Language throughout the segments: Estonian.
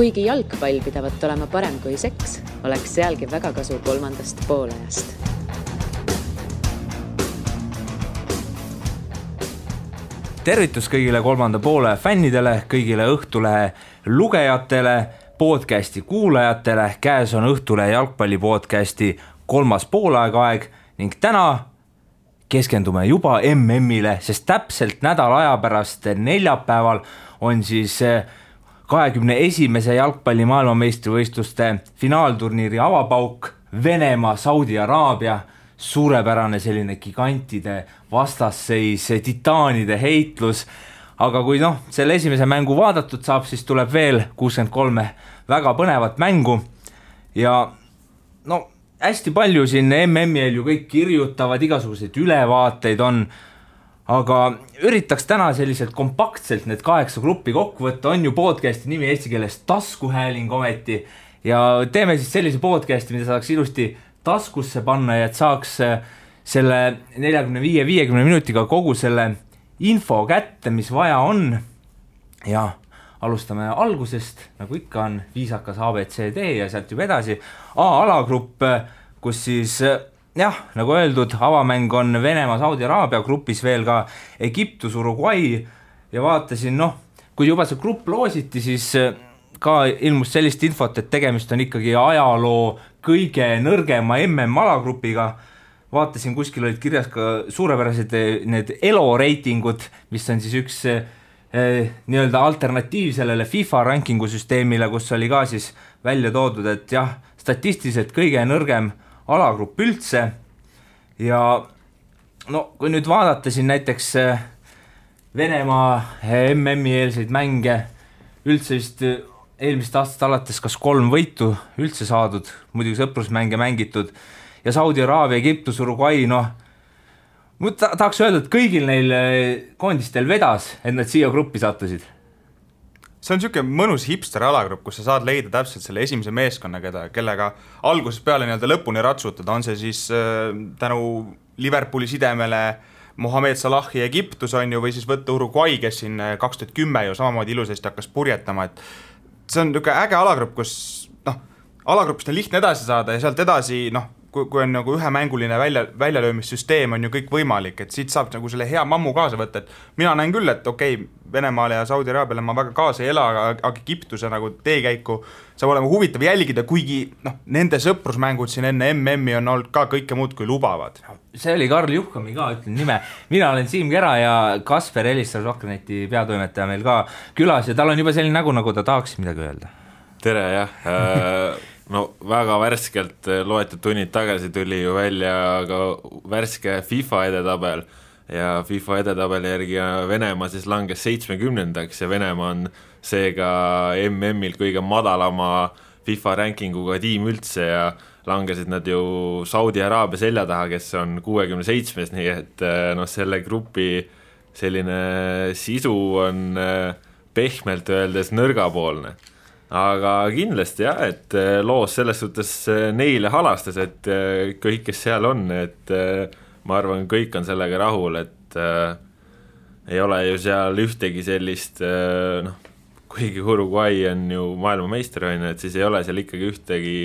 kuigi jalgpall pidavat olema parem kui seks, oleks sealgi väga kasu kolmandast poolajast. tervitus kõigile kolmanda poole fännidele, kõigile Õhtulehe lugejatele, podcasti kuulajatele, käes on Õhtulehe jalgpalli podcasti kolmas poolaeg ning täna keskendume juba MM-ile, sest täpselt nädala aja pärast neljapäeval on siis eh, kahekümne esimese jalgpalli maailmameistrivõistluste finaalturniiri avapauk Venemaa, Saudi Araabia, suurepärane selline gigantide vastasseis, titaanide heitlus, aga kui noh, selle esimese mängu vaadatud saab, siis tuleb veel kuuskümmend kolme väga põnevat mängu. Ja no hästi palju siin MM-il ju kõik kirjutavad, igasuguseid ülevaateid on, aga üritaks täna selliselt kompaktselt need kaheksa gruppi kokku võtta, on ju podcast'i nimi eesti keeles taskuhääling ometi ja teeme siis sellise podcast'i, mida saaks ilusti taskusse panna ja et saaks äh, selle neljakümne viie, viiekümne minutiga kogu selle info kätte, mis vaja on. ja alustame algusest, nagu ikka on viisakas abcd ja sealt juba edasi. A-alagrupp, kus siis jah, nagu öeldud, avamäng on Venemaa, Saudi Araabia grupis veel ka Egiptus, Uruguay ja vaatasin, noh, kui juba see grupp loositi, siis ka ilmus sellist infot, et tegemist on ikkagi ajaloo kõige nõrgema MM-alagrupiga. vaatasin, kuskil olid kirjas ka suurepärased need elo reitingud, mis on siis üks eh, nii-öelda alternatiiv sellele FIFA rankingu süsteemile, kus oli ka siis välja toodud, et jah, statistiliselt kõige nõrgem alagrupp üldse. ja no kui nüüd vaadata siin näiteks eh, Venemaa MM-i eelseid mänge, üldse vist eelmisest aastast alates kas kolm võitu üldse saadud, muidugi sõprusmänge mängitud ja Saudi Araabia, Egiptus, Uruguay, noh, ma ta, tahaks öelda, et kõigil neil eh, koondistel vedas, et nad siia gruppi sattusid. See on niisugune mõnus hipster alagrupp, kus sa saad leida täpselt selle esimese meeskonna, keda, kellega algusest peale nii-öelda lõpuni ratsutada, on see siis äh, tänu Liverpooli sidemele Mohammed Salahi Egiptus on ju, või siis võtta Uruguay, kes siin äh, kaks tuhat kümme ju samamoodi ilusasti hakkas purjetama, et see on niisugune äge alagrupp, kus noh, alagrupist on lihtne edasi saada ja sealt edasi noh, kui, kui on nagu ühemänguline välja, väljalöömissüsteem, on ju kõik võimalik, et siit saab nagu selle hea mammu kaasa võtta, et mina näen küll, et okei okay,, Venemaale ja Saudi Araabiale ma väga kaasa ei ela, aga, aga Egiptuse nagu teekäiku saab olema huvitav jälgida, kuigi noh, nende sõprusmängud siin enne MM-i on olnud ka kõike muud kui lubavad. see oli Karl Juhkami ka, ütlen nime, mina olen Siim Kera ja Kasper Elistar, Sohkraneti peatoimetaja meil ka külas ja tal on juba selline nägu, nagu ta tahaks midagi öelda. tere jah äh, no väga värskelt loetud tunnid tagasi tuli ju välja ka värske FIFA edetabel ja FIFA edetabeli järgi Venemaa siis langes seitsmekümnendaks ja Venemaa on seega MM-il kõige madalama FIFA rankinguga tiim üldse ja langesid nad ju Saudi Araabia selja taha, kes on kuuekümne seitsmes, nii et eh, noh, selle grupi selline sisu on eh, pehmelt öeldes nõrgapoolne. Aga kindlasti jah, et eh, loos selles suhtes neile halastas, et kõik, kes seal on, et ma arvan, kõik on sellega rahul, et äh, ei ole ju seal ühtegi sellist äh, noh, kuigi Uruguay on ju maailmameister, on ju, et siis ei ole seal ikkagi ühtegi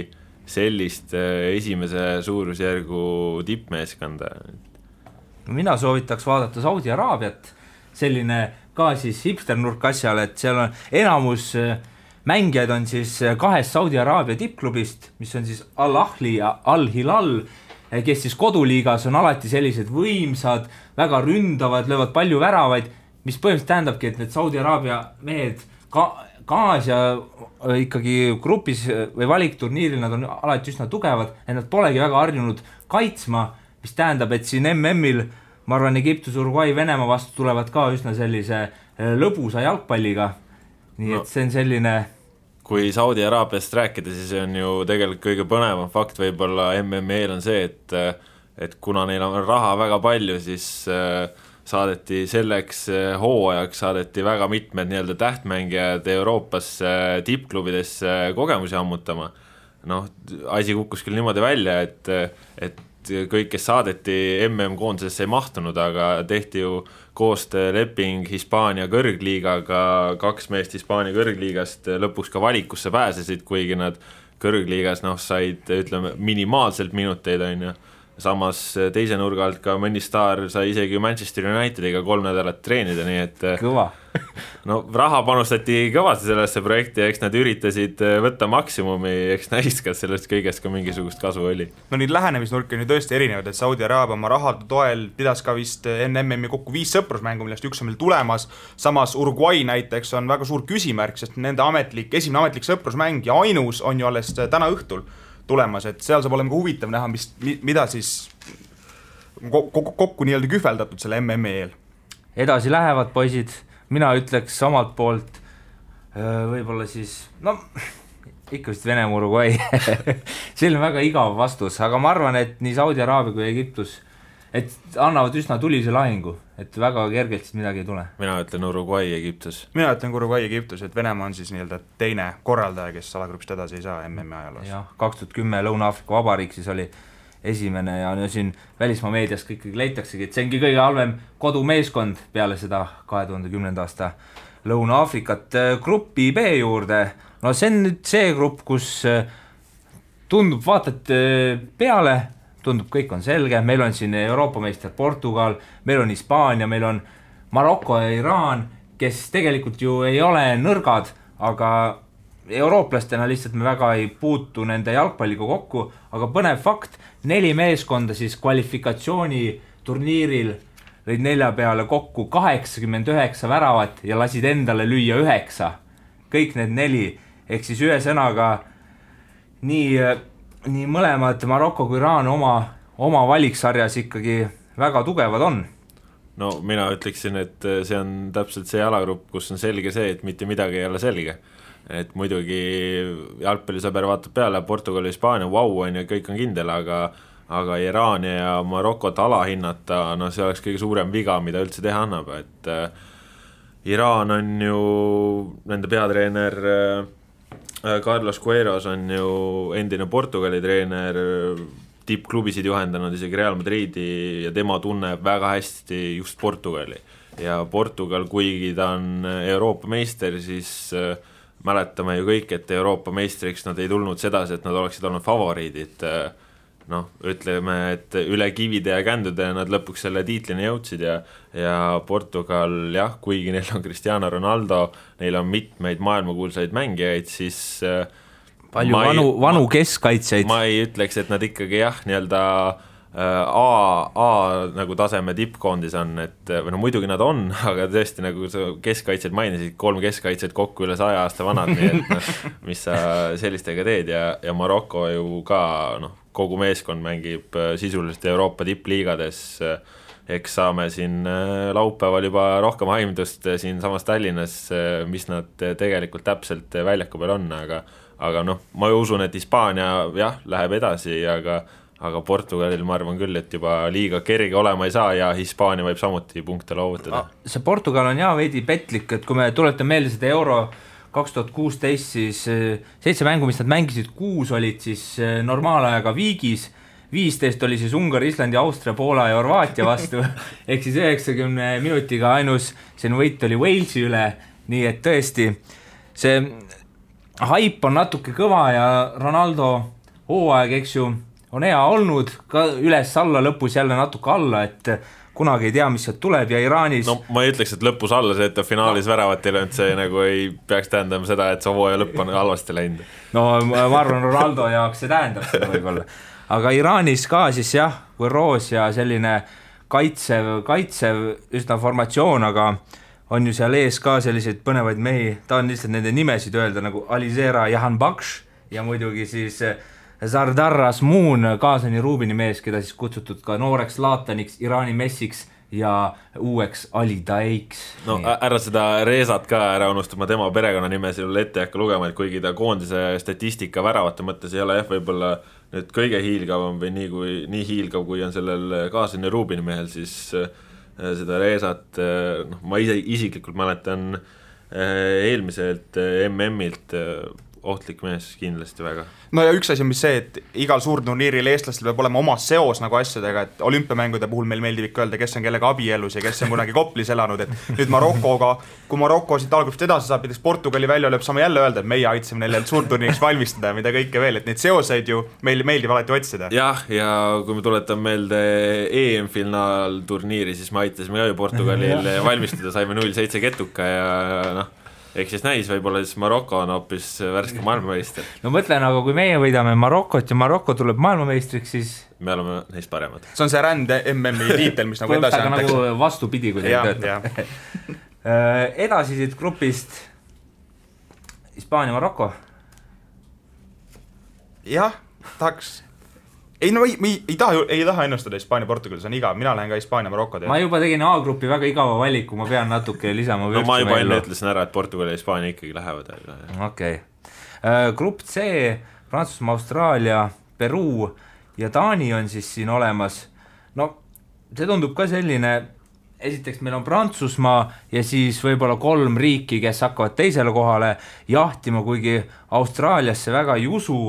sellist äh, esimese suurusjärgu tippmeeskonda. mina soovitaks vaadata Saudi Araabiat, selline ka siis hipsternurk asjal, et seal on enamus äh, mängijaid on siis äh, kahest Saudi Araabia tippklubist, mis on siis Al-Ahli ja Al-Hilal Eh, kes siis koduliigas on alati sellised võimsad, väga ründavad, löövad palju väravaid, mis põhimõtteliselt tähendabki, et need Saudi Araabia mehed ka, Aasia eh, ikkagi grupis või valikturniiril nad on alati üsna tugevad ja nad polegi väga harjunud kaitsma, mis tähendab, et siin MM-il ma arvan, Egiptus, Uruguay, Venemaa vastu tulevad ka üsna sellise lõbusa jalgpalliga. nii no. et see on selline kui Saudi Araabiast rääkida, siis on ju tegelikult kõige põnevam fakt võib-olla MM-il on see, et et kuna neil on raha väga palju, siis äh, saadeti selleks äh, hooajaks, saadeti väga mitmed nii-öelda tähtmängijad Euroopasse tippklubidesse kogemusi ammutama. noh, asi kukkus küll niimoodi välja, et, et kõik, kes saadeti MM-koondisesse ei mahtunud, aga tehti ju koostööleping Hispaania kõrgliigaga, kaks meest Hispaania kõrgliigast lõpuks ka valikusse pääsesid, kuigi nad kõrgliigas noh, said ütleme minimaalselt minuteid, on ju. Samas teise nurga alt ka mõni staar sai isegi Manchester Unitediga kolm nädalat treenida, nii et kõva no raha panustati kõvasti sellesse projekti ja eks nad üritasid võtta maksimumi, eks näis, kas sellest kõigest ka mingisugust kasu oli. no neid lähenemisnurki on ju tõesti erinevaid, et Saudi Araabia oma rahade toel pidas ka vist enne MM-i kokku viis sõprusmängu, millest üks on veel tulemas, samas Uruguay näiteks on väga suur küsimärk, sest nende ametlik, esimene ametlik sõprusmäng ja ainus on ju alles täna õhtul tulemas, et seal saab olema ka huvitav näha, mis, mida siis kokku, kokku nii-öelda kühveldatud selle MM-i eel. edasi lähevad poisid, mina ütleks omalt poolt võib-olla siis, no ikka vist Venemaa, Uruguay selline väga igav vastus, aga ma arvan, et nii Saudi Araabia kui Egiptus et annavad üsna tulise lahingu, et väga kergelt siis midagi ei tule. mina ütlen Uruguay, Egiptus. mina ütlen Uruguay, Egiptus, et Venemaa on siis nii-öelda teine korraldaja, kes alagrupist edasi ei saa MM-i ajaloos. jah, kaks tuhat kümme Lõuna-Aafrika Vabariik siis oli esimene ja no siin välismaa meedias ikkagi leitaksegi, et see ongi kõige halvem kodumeeskond peale seda kahe tuhande kümnenda aasta Lõuna-Aafrikat. grupi B juurde, no see on nüüd see grupp, kus tundub, vaatad peale, tundub, kõik on selge, meil on siin Euroopa meister Portugal, meil on Hispaania, meil on Maroko ja Iraan, kes tegelikult ju ei ole nõrgad, aga eurooplastena lihtsalt me väga ei puutu nende jalgpalliga kokku, aga põnev fakt, neli meeskonda siis kvalifikatsiooniturniiril lõid nelja peale kokku kaheksakümmend üheksa väravat ja lasid endale lüüa üheksa. kõik need neli, ehk siis ühesõnaga nii nii mõlemad Maroko kui Iraan oma, oma valiksarjas ikkagi väga tugevad on. no mina ütleksin, et see on täpselt see alagrupp, kus on selge see, et mitte midagi ei ole selge. Et muidugi jalgpallisõber vaatab peale, Portugal, Hispaania, vau, on ju, kõik on kindel, aga aga Iraani ja Marokot alahinnata, no see oleks kõige suurem viga, mida üldse teha annab, et äh, Iraan on ju nende peatreener äh, Carlos Queiroz on ju endine Portugali treener, tippklubisid juhendanud, isegi Real Madridi ja tema tunneb väga hästi just Portugali. ja Portugal, kuigi ta on Euroopa meister, siis äh, mäletame ju kõik, et Euroopa meistriks nad ei tulnud sedasi, et nad oleksid olnud favoriidid noh, ütleme, et üle kivide ja kändude nad lõpuks selle tiitlini jõudsid ja ja Portugal jah, kuigi neil on Cristiano Ronaldo, neil on mitmeid maailmakuulsaid mängijaid, siis äh, palju vanu, vanu keskkaitsjaid. ma ei ütleks, et nad ikkagi jah, nii-öelda äh, A, A nagu taseme tippkoondis on, et või no muidugi nad on, aga tõesti, nagu sa keskkaitsjad mainisid, kolm keskkaitset kokku üle saja aasta vanad, nii et noh, mis sa sellistega teed. Ja, ja Maroko ju ka noh, kogu meeskond mängib äh, sisuliselt Euroopa tippliigades, eks saame siin äh, laupäeval juba rohkem aimdust äh, siinsamas Tallinnas, mis nad tegelikult täpselt väljaku peal on, aga aga noh, ma usun, et Hispaania jah, läheb edasi, aga aga Portugalil ma arvan küll, et juba liiga kerge olema ei saa ja Hispaania võib samuti punkte loovutada. see Portugal on jaa veidi petlik, et kui me tuletame meelde seda euro kaks tuhat kuusteist siis eh, seitse mängu, mis nad mängisid, kuus olid siis eh, normaalajaga viigis, viisteist oli siis Ungari, Islandi, Austria, Poola ja Horvaatia vastu ehk siis üheksakümne minutiga ainus selline võit oli Walesi üle, nii et tõesti, see haip on natuke kõva ja Ronaldo hooaeg, eks ju, on hea olnud, ka üles-alla, lõpus jälle natuke alla, et kunagi ei tea, mis sealt tuleb ja Iraanis no ma ei ütleks, et lõpus alla see, et ta finaalis no. väravat ei löönud, see nagu ei peaks tähendama seda, et see hooaja lõpp on halvasti läinud. no ma arvan, Ronaldo jaoks see tähendab seda võib-olla. aga Iraanis ka siis jah, Võroos ja selline kaitsev, kaitsev üsna formatsioon, aga on ju seal ees ka selliseid põnevaid mehi, tahan lihtsalt nende nimesid öelda nagu Alizera Jahanbakš ja muidugi siis äh, Zardar Asmun, Kaasani Rubini mees, keda siis kutsutud ka nooreks Laataniks, Iraani messiks ja uueks Ali Daiks. no ära seda Rezat ka ära unusta, ma tema perekonnanime sinule ette ei hakka lugema, et kuigi ta koondise statistika väravate mõttes ei ole jah, võib-olla nüüd kõige hiilgavam või nii kui, nii hiilgav, kui on sellel Kaasani Rubini mehel, siis seda äh, noh, ma ise isiklikult mäletan eelmiselt MM-ilt ohtlik mees kindlasti väga. no ja üks asi on, mis see, et igal suurturniiril eestlastel peab olema oma seos nagu asjadega, et olümpiamängude puhul meil meeldib ikka öelda, kes on kellega abielus ja kes on kunagi Koplis elanud, et nüüd Marokoga, kui Maroko siit algusest edasi saab, näiteks Portugali välja lööb, saame jälle öelda, et meie aitasime neil suurturniiriks valmistada ja mida kõike veel, et neid seoseid ju meil meeldib alati otsida. jah, ja kui me tuletame meelde EM-finaalturniiri, siis me aitasime ka ju Portugalil valmistada, saime null seitse ketuka ja noh ehk siis näis, võib-olla siis Maroko on hoopis värske maailmameister. no mõtle nagu, kui meie võidame Marokot ja Maroko tuleb maailmameistriks, siis me oleme neist paremad. see on see rände MM-i tiitel, mis nagu edasi antakse. nagu vastupidi, kui teil töötab. Äh, edasi siit grupist Hispaania-Maroko. jah, tahaks ei no ei, ei, ei taha, ei taha ennustada Hispaania-Portugali, see on igav, mina lähen ka Hispaania-Maroko teed. ma juba tegin A-grupi väga igava valiku, ma pean natuke lisama. no ma juba enne ütlesin ära, et Portugal ja Hispaania ikkagi lähevad. okei okay. uh,, grupp C, Prantsusmaa, Austraalia, Peruu ja Taani on siis siin olemas. no see tundub ka selline, esiteks meil on Prantsusmaa ja siis võib-olla kolm riiki, kes hakkavad teisele kohale jahtima, kuigi Austraaliasse väga ei usu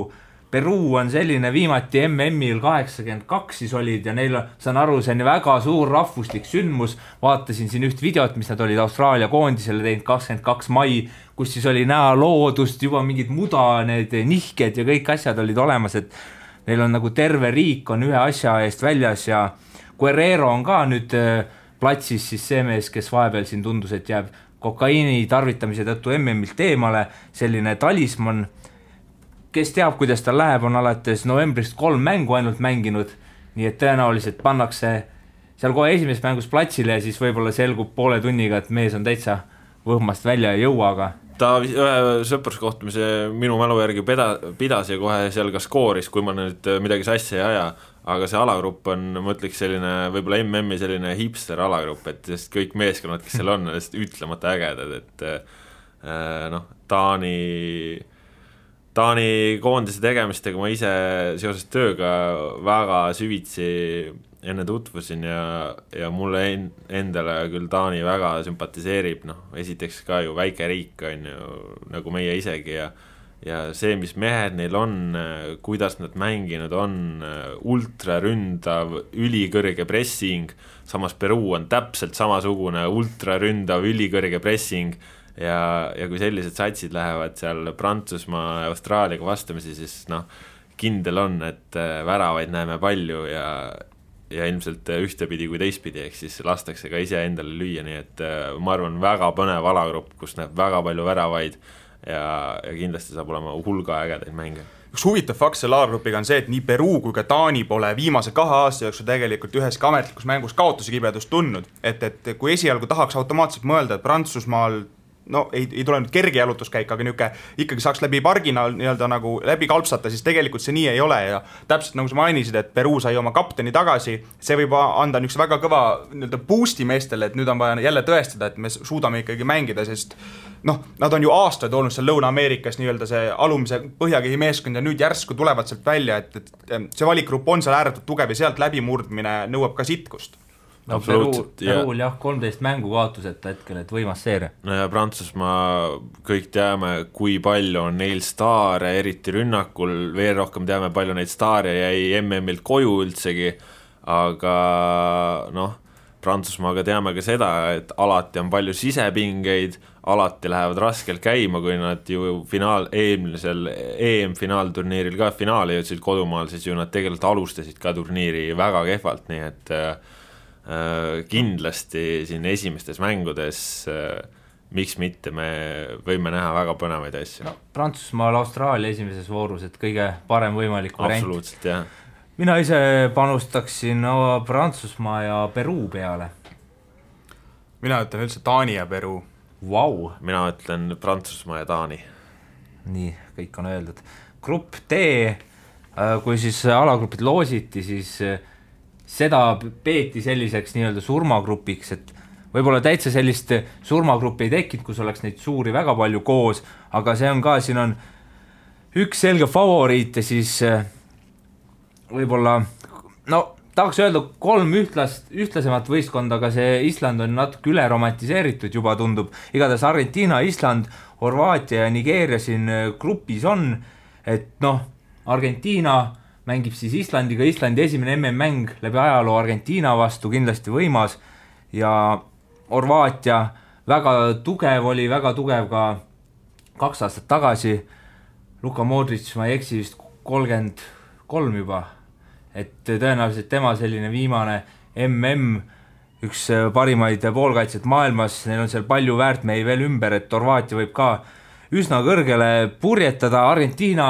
Peruu on selline viimati MM-il kaheksakümmend kaks siis olid ja neil, saan aru, see on väga suur rahvuslik sündmus. vaatasin siin üht videot, mis nad olid Austraalia koondisele teinud kakskümmend kaks mai, kus siis oli näha loodust, juba mingid muda, need nihked ja kõik asjad olid olemas, et neil on nagu terve riik on ühe asja eest väljas ja Guerrero on ka nüüd äh, platsis siis see mees, kes vahepeal siin tundus, et jääb kokaiini tarvitamise tõttu MM-ilt eemale, selline talismann kes teab, kuidas tal läheb, on alates novembrist kolm mängu ainult mänginud, nii et tõenäoliselt pannakse seal kohe esimeses mängus platsile ja siis võib-olla selgub poole tunniga, et mees on täitsa võhmast välja ei jõua, aga ta ühe sõpruskohtumise minu mälu järgi peda-, pidas ja kohe seal ka skooris, kui ma nüüd midagi sassi ei aja, aga see alagrupp on, ma ütleks, selline võib-olla MM-i selline hipster alagrupp, et sest kõik meeskonnad, kes seal on, on lihtsalt ütlemata ägedad, et äh, noh, Taani äh, Taani koondise tegemistega ma ise seoses tööga väga süvitsi enne tutvusin ja, ja mulle en, endale küll Taani väga sümpatiseerib, noh, esiteks ka ju väike riik, on ju, nagu meie isegi ja ja see, mis mehed neil on, kuidas nad mänginud on, ultraründav, ülikõrge pressing, samas Peruu on täpselt samasugune ultraründav, ülikõrge pressing ja, ja kui sellised satsid lähevad seal Prantsusmaa ja Austraaliaga vastamisi, siis noh, kindel on, et äh, väravaid näeme palju ja, ja ilmselt ühtepidi kui teistpidi, ehk siis lastakse ka iseendale lüüa, nii et äh, ma arvan, väga põnev alagrupp, kus näeb väga palju väravaid ja, ja kindlasti saab olema hulga ägedaid mänge üks huvitav fakt selle A-grupiga on see, et nii Peruu kui ka Taani pole viimase kahe aasta jooksul tegelikult üheski ametlikus mängus kaotuse kibedust tundnud. et, et kui esialgu tahaks automaatselt mõelda, et Prantsusmaal no ei, ei tule nüüd kerge jalutuskäik, aga niisugune ikkagi saaks läbi pargina nii-öelda nagu läbi kalpsata, siis tegelikult see nii ei ole ja täpselt nagu sa mainisid, et Peruu sai oma kapteni tagasi, see võib anda niisuguse väga kõva nii-öelda boost'i meestele, et nüüd on vaja jälle tõestada, et me suudame ikkagi mängida, sest noh, nad on ju aastaid olnud seal Lõuna-Ameerikas nii-öelda see alumise põhjakihi meeskond ja nüüd järsku tulevad sealt välja, et, et see valikgrupp on seal ääretult tugev ja sealt läbimurdmine nõuab ka sitkust no Peruu, Peruul jah, kolmteist mängu kaotuseta hetkel, et võimas seeria. no ja Prantsusmaa, kõik teame, kui palju on neil staare, eriti rünnakul, veel rohkem teame, palju neid staare jäi MM-ilt koju üldsegi, aga noh, Prantsusmaaga teame ka seda, et alati on palju sisepingeid, alati lähevad raskelt käima, kui nad ju finaal, eelmisel EM-finaalturniiril ka finaali jõudsid kodumaal, siis ju nad tegelikult alustasid ka turniiri väga kehvalt, nii et Äh, kindlasti siin esimestes mängudes äh, miks mitte, me võime näha väga põnevaid asju no,. Prantsusmaal, Austraalia esimeses voorus, et kõige parem võimalik variant. absoluutselt, jah. mina ise panustaksin no, Prantsusmaa ja Peruu peale. mina ütlen üldse Taani ja Peruu wow.. mina ütlen Prantsusmaa ja Taani. nii, kõik on öeldud. grupp D, äh, kui siis alagrupid loositi, siis seda peeti selliseks nii-öelda surmagrupiks, et võib-olla täitsa sellist surmagruppi ei tekkinud, kus oleks neid suuri väga palju koos, aga see on ka, siin on üks selge favoriit ja siis äh, võib-olla no tahaks öelda kolm ühtlast, ühtlasemat võistkonda, aga see Island on natuke üle romantiseeritud juba tundub, igatahes Argentiina, Island, Horvaatia ja Nigeeria siin äh, grupis on, et noh, Argentiina mängib siis Islandiga, Islandi esimene MM-mäng läbi ajaloo Argentiina vastu, kindlasti võimas, ja Horvaatia väga tugev oli, väga tugev ka kaks aastat tagasi, Luka Modric, ma ei eksi, vist kolmkümmend kolm juba. Et tõenäoliselt tema selline viimane mm, üks äh, parimaid poolkaitsjaid maailmas, neil on seal palju väärtmehi veel ümber, et Horvaatia võib ka üsna kõrgele purjetada, Argentiina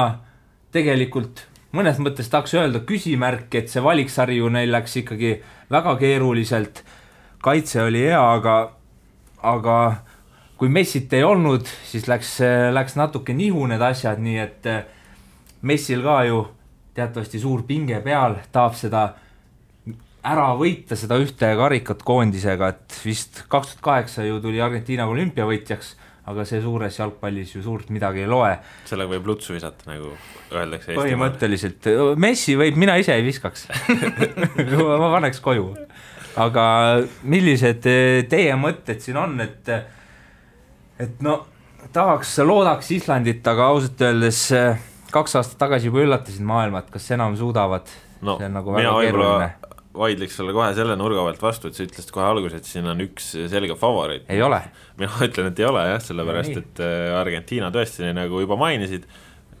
tegelikult mõnes mõttes tahaks öelda küsimärk, et see valiksari ju neil läks ikkagi väga keeruliselt, kaitse oli hea, aga, aga kui Messit ei olnud, siis läks, läks natuke nihu need asjad, nii et äh, Messil ka ju teatavasti suur pinge peal, tahab seda ära võita, seda ühte karikat koondisega, et vist kaks tuhat kaheksa ju tuli Argentiina olümpiavõitjaks, aga see suures jalgpallis ju suurt midagi ei loe. sellega võib lutsu visata, nagu öeldakse põhimõtteliselt, Messi võib, mina ise ei viskaks ma paneks koju. aga millised teie mõtted siin on, et, et no tahaks, loodaks Islandit, aga ausalt öeldes kaks aastat tagasi juba üllatasid maailma, et kas enam suudavad no nagu mina võib-olla vaidleks sulle kohe selle nurga pealt vastu, et sa ütlesid kohe alguses, et siin on üks selge favoriit. ei ole. mina ütlen, et ei ole jah, sellepärast et äh, Argentiina tõesti, nagu juba mainisid,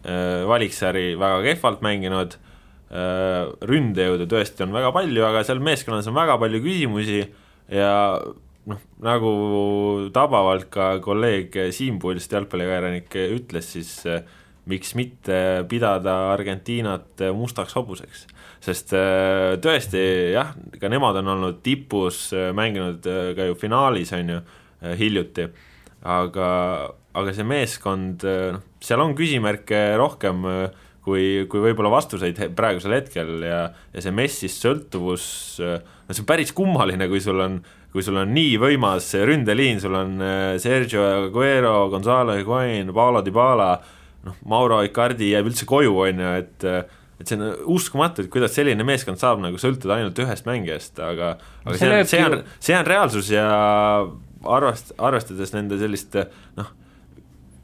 äh, valiksari väga kehvalt mänginud, äh, ründejõudu tõesti on väga palju, aga seal meeskonnas on väga palju küsimusi ja noh, nagu tabavalt ka kolleeg Siim Puljust, jalgpallikirjanik, ütles, siis miks mitte pidada Argentiinat mustaks hobuseks. sest äh, tõesti jah, ka nemad on olnud tipus, äh, mänginud äh, ka ju finaalis, on ju, hiljuti, aga, aga see meeskond, noh, seal on küsimärke rohkem kui, kui võib-olla vastuseid praegusel hetkel ja, ja see Messist sõltuvus, no see on päris kummaline, kui sul on kui sul on nii võimas ründeliin, sul on Sergio Aguero, Gonzalo Higuain, Paulo Dybala, noh, Mauro Icardi jääb üldse koju, on ju, et et see on uskumatu, et kuidas selline meeskond saab nagu sõltuda ainult ühest mängijast, aga aga see on, see on, see on reaalsus ja arvest-, arvestades nende sellist noh,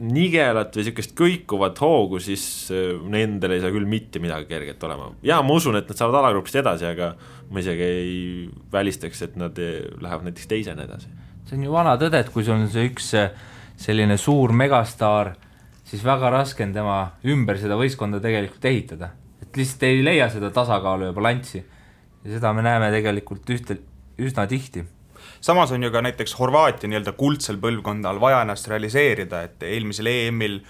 nigelat või niisugust kõikuvat hoogu, siis äh, nendel ei saa küll mitte midagi kerget olema. jaa, ma usun, et nad saavad alagrupist edasi, aga ma isegi ei välistaks, et nad äh, lähevad näiteks teisena edasi. see on ju vana tõde, et kui sul on see üks äh, selline suur megastaar siis väga raske on tema ümber seda võistkonda tegelikult ehitada. et lihtsalt ei leia seda tasakaalu ja balanssi. ja seda me näeme tegelikult ühte, üsna tihti samas on ju ka näiteks Horvaatia nii-öelda kuldsel põlvkonnal vaja ennast realiseerida, et eelmisel EM-il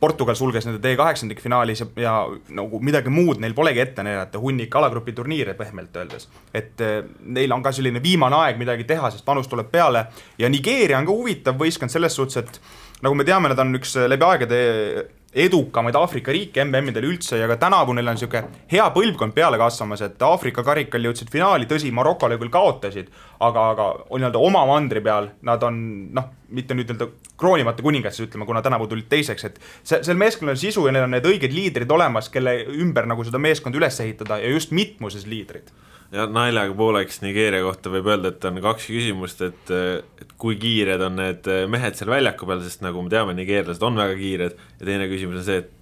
Portugal sulges nende D8-finaalis ja, ja nagu midagi muud neil polegi ette näidata, hunnik alagrupi turniire pehmelt öeldes. et eh, neil on ka selline viimane aeg midagi teha, sest panus tuleb peale ja Nigeeria on ka huvitav võistkond selles suhtes, et nagu me teame, nad on üks läbi aegade edukamaid Aafrika riike MM-idel üldse ja ka tänavu neil on niisugune hea põlvkond peale kasvamas, et Aafrika karikal jõudsid finaali, tõsi, Marokole küll kaotasid, aga, aga nii-öelda oma mandri peal nad on noh, mitte nüüd nii-öelda kroonimata kuningas, ütleme, kuna tänavu tulid teiseks, et see, sel meeskonnal on sisu ja neil on need õiged liidrid olemas, kelle ümber nagu seda meeskonda üles ehitada ja just mitmuses liidrid ja naljaga pooleks Nigeeria kohta võib öelda, et on kaks küsimust, et, et kui kiired on need mehed seal väljaku peal, sest nagu me teame, nigeerlased on väga kiired, ja teine küsimus on see, et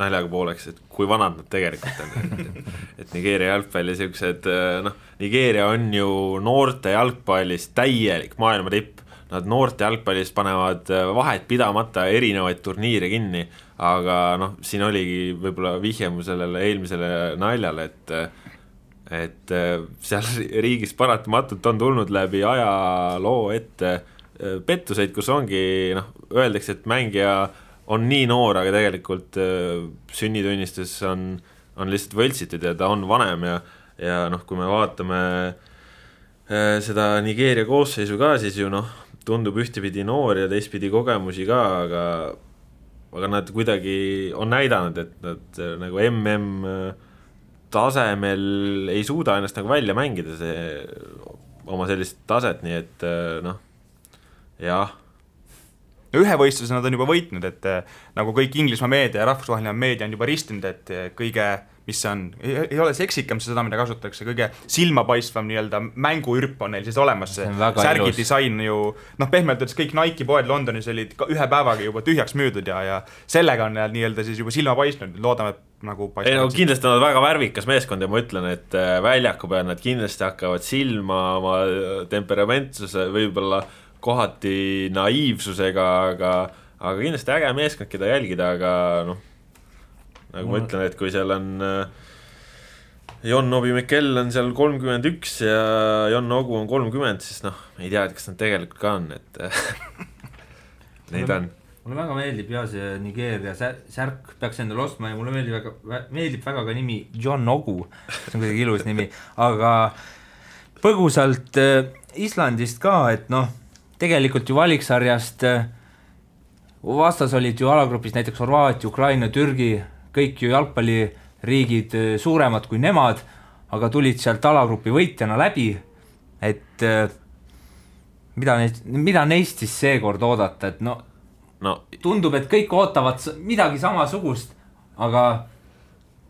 naljaga pooleks, et kui vanad nad tegelikult on, et, et Nigeeria jalgpalli siuksed noh, Nigeeria on ju noorte jalgpallis täielik maailma tipp, nad noorte jalgpallis panevad vahet pidamata erinevaid turniire kinni, aga noh, siin oligi võib-olla vihje mu sellele eelmisele naljale, et et äh, seal riigis paratamatult on tulnud läbi ajaloo ette äh, pettuseid, kus ongi noh, öeldakse, et mängija on nii noor, aga tegelikult äh, sünnitunnistus on, on lihtsalt võltsitud ja ta on vanem ja, ja noh, kui me vaatame seda Nigeeria koosseisu ka, siis ju noh, tundub ühtepidi noor ja teistpidi kogemusi ka, aga aga nad kuidagi on näidanud, et nad nagu mm tasemel ei suuda ennast nagu välja mängida, see oma sellist taset, nii et äh, noh, jah. ühe võistluse nad on juba võitnud, et äh, nagu kõik Inglismaa meedia ja rahvusvaheline meedia on juba ristinud, et äh, kõige mis see on, ei ole seksikam seda, mida kasutatakse, kõige silmapaistvam nii-öelda mänguürp on neil siis olemas, see särgi ilus. disain ju noh, pehmelt öeldes kõik Nike'i poed Londonis olid ühe päevaga juba tühjaks müüdud ja, ja sellega on nad nii-öelda siis juba silma paistnud, loodame, et nagu ei no kindlasti on nad väga värvikas meeskond ja ma ütlen, et äh, väljaku peal nad kindlasti hakkavad silma oma temperamentsuse, võib-olla kohati naiivsusega, aga aga kindlasti äge meeskond, keda jälgida, aga noh, nagu ma ütlen, et kui seal on äh, Jon Obi Mikel on seal kolmkümmend üks ja Jon Ogu on kolmkümmend, siis noh, ei tea, et kas nad tegelikult ka on, et neid on. mulle väga meeldib ja see Nigeeria särk peaks endale ostma ja mulle meeldib väga, meeldib väga ka nimi John Ogu, see on kuidagi ilus nimi, aga põgusalt äh, Islandist ka, et noh, tegelikult ju valiksarjast äh, vastas olid ju alagrupis näiteks Horvaatia, Ukraina, Türgi, kõik ju jalgpalliriigid eh, suuremad kui nemad, aga tulid sealt alagrupi võitjana läbi, et eh, mida neist, mida neist siis seekord oodata, et no, no tundub, et kõik ootavad midagi samasugust, aga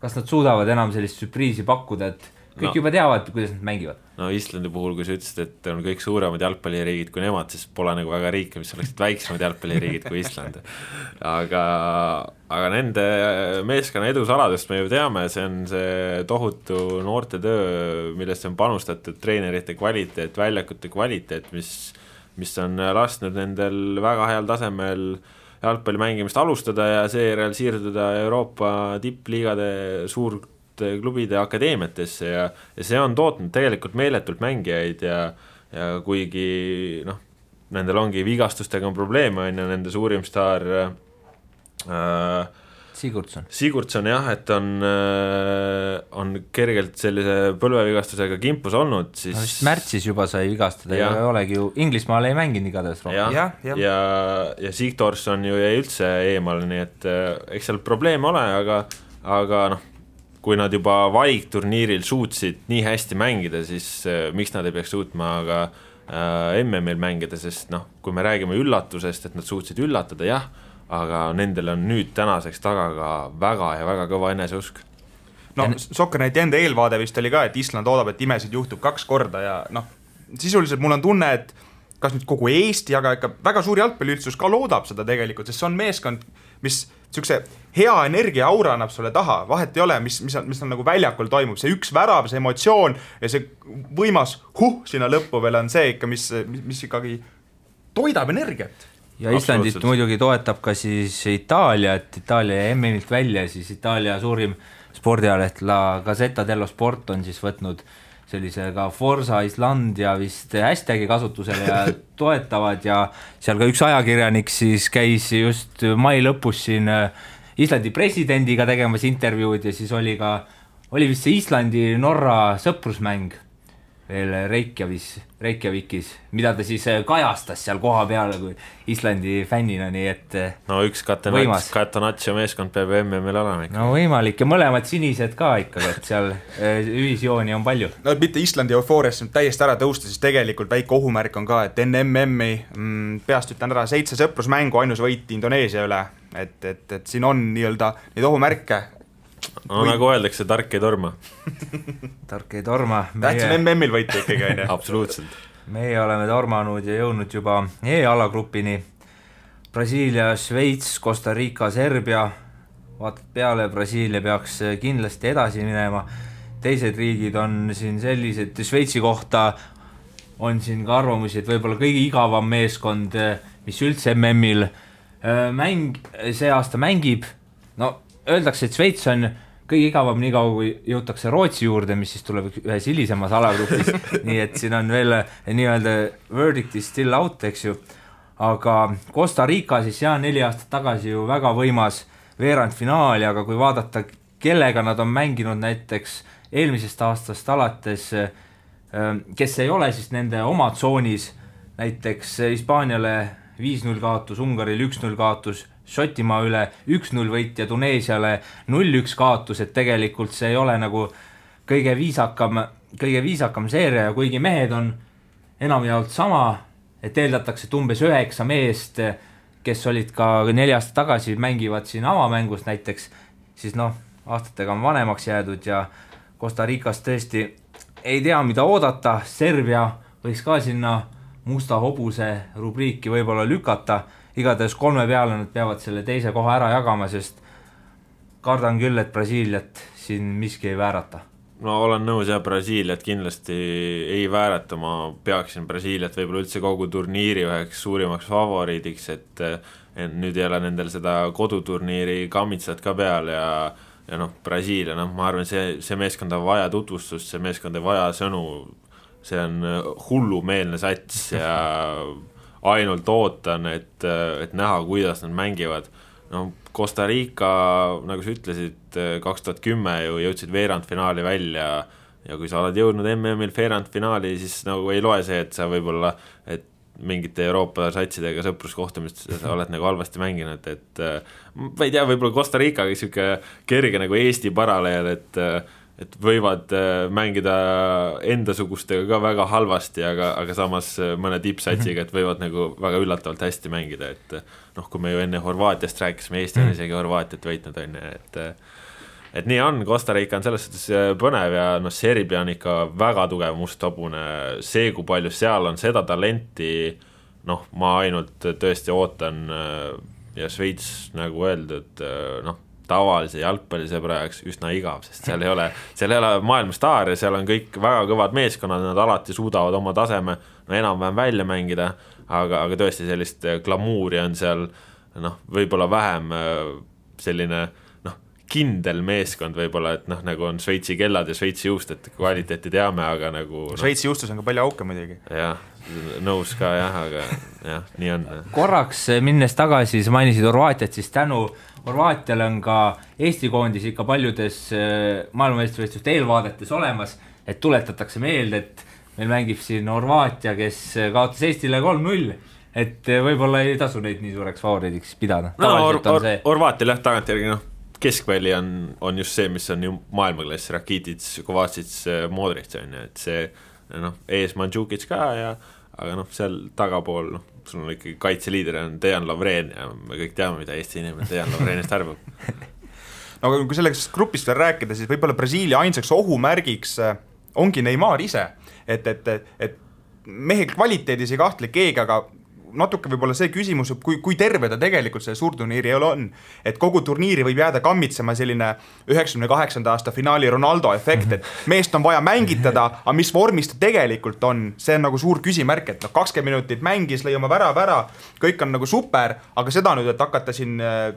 kas nad suudavad enam sellist sürpriisi pakkuda, et kõik no. juba teavad, kuidas nad mängivad. No Islandi puhul, kui sa ütlesid, et on kõik suuremad jalgpalliriigid kui nemad, siis pole nagu väga riike, mis oleksid väiksemad jalgpalliriigid kui Island. aga, aga nende meeskonna edusaladest me ju teame, see on see tohutu noortetöö, millesse on panustatud, treenerite kvaliteet, väljakute kvaliteet, mis, mis on lasknud nendel väga heal tasemel jalgpalli mängimist alustada ja seejärel siirduda Euroopa tippliigade suur klubide akadeemiatesse ja, ja see on tootnud tegelikult meeletult mängijaid ja, ja kuigi noh, nendel ongi vigastustega on probleeme, on ju, nende suurim staar äh, Sigurdsson. Sigurdsson jah, et on, äh, on kergelt sellise põlvevigastusega kimpus olnud, siis no vist märtsis juba sai vigastada ja ei olegi ju, Inglismaal ei mänginud igatahes rohkem. ja, ja, ja, ja, ja Sigtorsson ju jäi üldse eemale, nii et äh, eks seal probleeme ole, aga, aga noh, kui nad juba valikturniiril suutsid nii hästi mängida, siis äh, miks nad ei peaks suutma ka äh, MM-il mängida, sest noh, kui me räägime üllatusest, et nad suutsid üllatada, jah, aga nendel on nüüd tänaseks taga ka väga ja väga kõva eneseusk no Sokkerneti enda eelvaade vist oli ka, et Island oodab, et imesid juhtub kaks korda ja noh, sisuliselt mul on tunne, et kas nüüd kogu Eesti, aga ikka väga suur jalgpalliüldsus ka loodab seda tegelikult, sest see on meeskond, mis niisuguse hea energia aura annab sulle taha, vahet ei ole, mis, mis on, mis on nagu väljakul toimub, see üks värav, see emotsioon ja see võimas huh sinna lõppu veel on see ikka, mis, mis ikkagi toidab energiat. Ja Islandit muidugi toetab ka siis Itaalia, et Itaalia jäi MM-ilt välja, siis Itaalia suurim spordialeht La Gazzetta dello Sport on siis võtnud sellise ka Forsa Islandia vist hashtag'i kasutusele ja toetavad ja seal ka üks ajakirjanik siis käis just mai lõpus siin äh, Islandi presidendiga tegemas intervjuud ja siis oli ka, oli vist see Islandi-Norra sõprusmäng veel Reykjavis, Reykjavikis, mida ta siis äh, kajastas seal kohapeal kui Islandi fännina, nii et äh, no üks Catenaccio meeskond peab MM-il olema ikka. no võimalik ja mõlemad sinised ka ikkagi, et seal äh, ühisjooni on palju. no mitte Islandi eufooriast nüüd täiesti ära tõusta, siis tegelikult väike ohumärk on ka, et enne MM-i mm, peast ütlen ära, seitse sõprusmängu, ainus võit Indoneesia üle, et, et, et siin on nii-öelda neid ohumärke, no Või... nagu öeldakse, tark ei torma tark ei torma meie.... tähtis on MM-il võita ikkagi, on ju. absoluutselt. meie oleme tormanud ja jõudnud juba E-alagrupini. Brasiilia, Šveits, Costa Rica, Serbia, vaatad peale, Brasiilia peaks kindlasti edasi minema, teised riigid on siin sellised, Šveitsi kohta on siin ka arvamusi, et võib-olla kõige igavam meeskond, mis üldse MM-il äh, mäng, see aasta mängib, no öeldakse, et Šveits on kõige igavam, niikaua kui jõutakse Rootsi juurde, mis siis tuleb ühes hilisemas alagrupis nii et siin on veel nii-öelda verdict is still out, eks ju. aga Costa Rica siis jah, neli aastat tagasi ju väga võimas veerandfinaali, aga kui vaadata, kellega nad on mänginud näiteks eelmisest aastast alates, ähm, kes ei ole siis nende oma tsoonis, näiteks Hispaaniale viis-null kaotus, Ungarile üks-null kaotus Šotimaa üle üks-null võit ja Tuneesiale null-üks kaotus, et tegelikult see ei ole nagu kõige viisakam, kõige viisakam seeria ja kuigi mehed on enamjaolt sama, et eeldatakse, et umbes üheksa meest, kes olid ka neli aastat tagasi, mängivad siin avamängus näiteks, siis noh, aastatega on vanemaks jäädud ja Costa Ricas tõesti ei tea, mida oodata, Serbia võiks ka sinna musta hobuse rubriiki võib-olla lükata, igatahes kolme peale nad peavad selle teise koha ära jagama, sest kardan küll, et Brasiiliat siin miski ei väärata. No olen nõus jah, Brasiiliat kindlasti ei väärata, ma peaksin Brasiiliat võib-olla üldse kogu turniiri üheks suurimaks favoriidiks, et nüüd ei ole nendel seda koduturniiri kammitsat ka peal ja ja noh, Brasiilia, noh, ma arvan, see, see meeskond on vaja tutvustust, see meeskond on vaja sõnu, see on hullumeelne sats ja ainult ootan, et, et näha, kuidas nad mängivad. no Costa Rica, nagu sa ütlesid, kaks tuhat kümme ju jõudsid veerandfinaali välja ja kui sa oled jõudnud MM-il veerandfinaali, siis nagu ei loe see, et sa võib-olla, et mingite Euroopa satsidega sõpruskohtumistes sa oled nagu halvasti mänginud, et ma ei tea, võib-olla Costa Ricaga niisugune kerge nagu Eesti paralleel, et et võivad äh, mängida endasugustega ka väga halvasti, aga, aga samas äh, mõne tippsatsiga, et võivad nagu väga üllatavalt hästi mängida, et noh, kui me ju enne Horvaatiast rääkisime, Eesti on isegi Horvaatiat võitnud, on ju, et et nii on, Costa Rica on selles suhtes äh, põnev ja noh, Serbia on ikka väga tugev must hobune, see, kui palju seal on seda talenti, noh, ma ainult tõesti ootan ja Šveits, nagu öeldud, noh, tavalise jalgpallisõbra jaoks üsna igav, sest seal ei ole, seal ei ole maailmastaare, seal on kõik väga kõvad meeskonnad, nad alati suudavad oma taseme no enam-vähem välja mängida, aga, aga tõesti sellist glamuuri on seal noh, võib-olla vähem selline noh, kindel meeskond võib-olla, et noh, nagu on Šveitsi kellad ja Šveitsi juust, et kvaliteeti teame, aga nagu no, Šveitsi juustus on ka palju auke muidugi. jah, nõus ka jah, aga jah, nii on. korraks minnes tagasi, sa mainisid Horvaatiat, siis tänu Horvaatial on ka Eesti koondis ikka paljudes äh, maailmameistrivõistluste eelvaadetes olemas, et tuletatakse meelde, et meil mängib siin Horvaatia, kes kaotas Eestile kolm-null et äh, võib-olla ei tasu neid nii suureks favoriidiks pidada. no Or Or Horvaatial jah, tagantjärgi noh, keskvälli on, on just see, mis on ju maailmaklass, Rakitits, Kovacic, Modric on ju, et see noh, ees Mandžukic ka ja aga noh, seal tagapool noh, sul on ikkagi kaitseliider on Dejan Lovren ja me kõik teame, mida Eesti inimene Dejan Lovrenist arvab. No aga kui sellest grupist veel rääkida, siis võib-olla Brasiilia ainsaks ohumärgiks äh, ongi Neimar ise, et, et, et mehe kvaliteedis ei kahtle keegi, aga natuke võib-olla see küsimus, kui, kui terve ta tegelikult selle suurturniiri eel on. et kogu turniiri võib jääda kammitsema selline üheksakümne kaheksanda aasta finaali Ronaldo efekt, et meest on vaja mängitada, aga mis vormis ta tegelikult on, see on nagu suur küsimärk, et noh, kakskümmend minutit mängis, lõi oma värava ära, kõik on nagu super, aga seda nüüd, et hakata siin äh,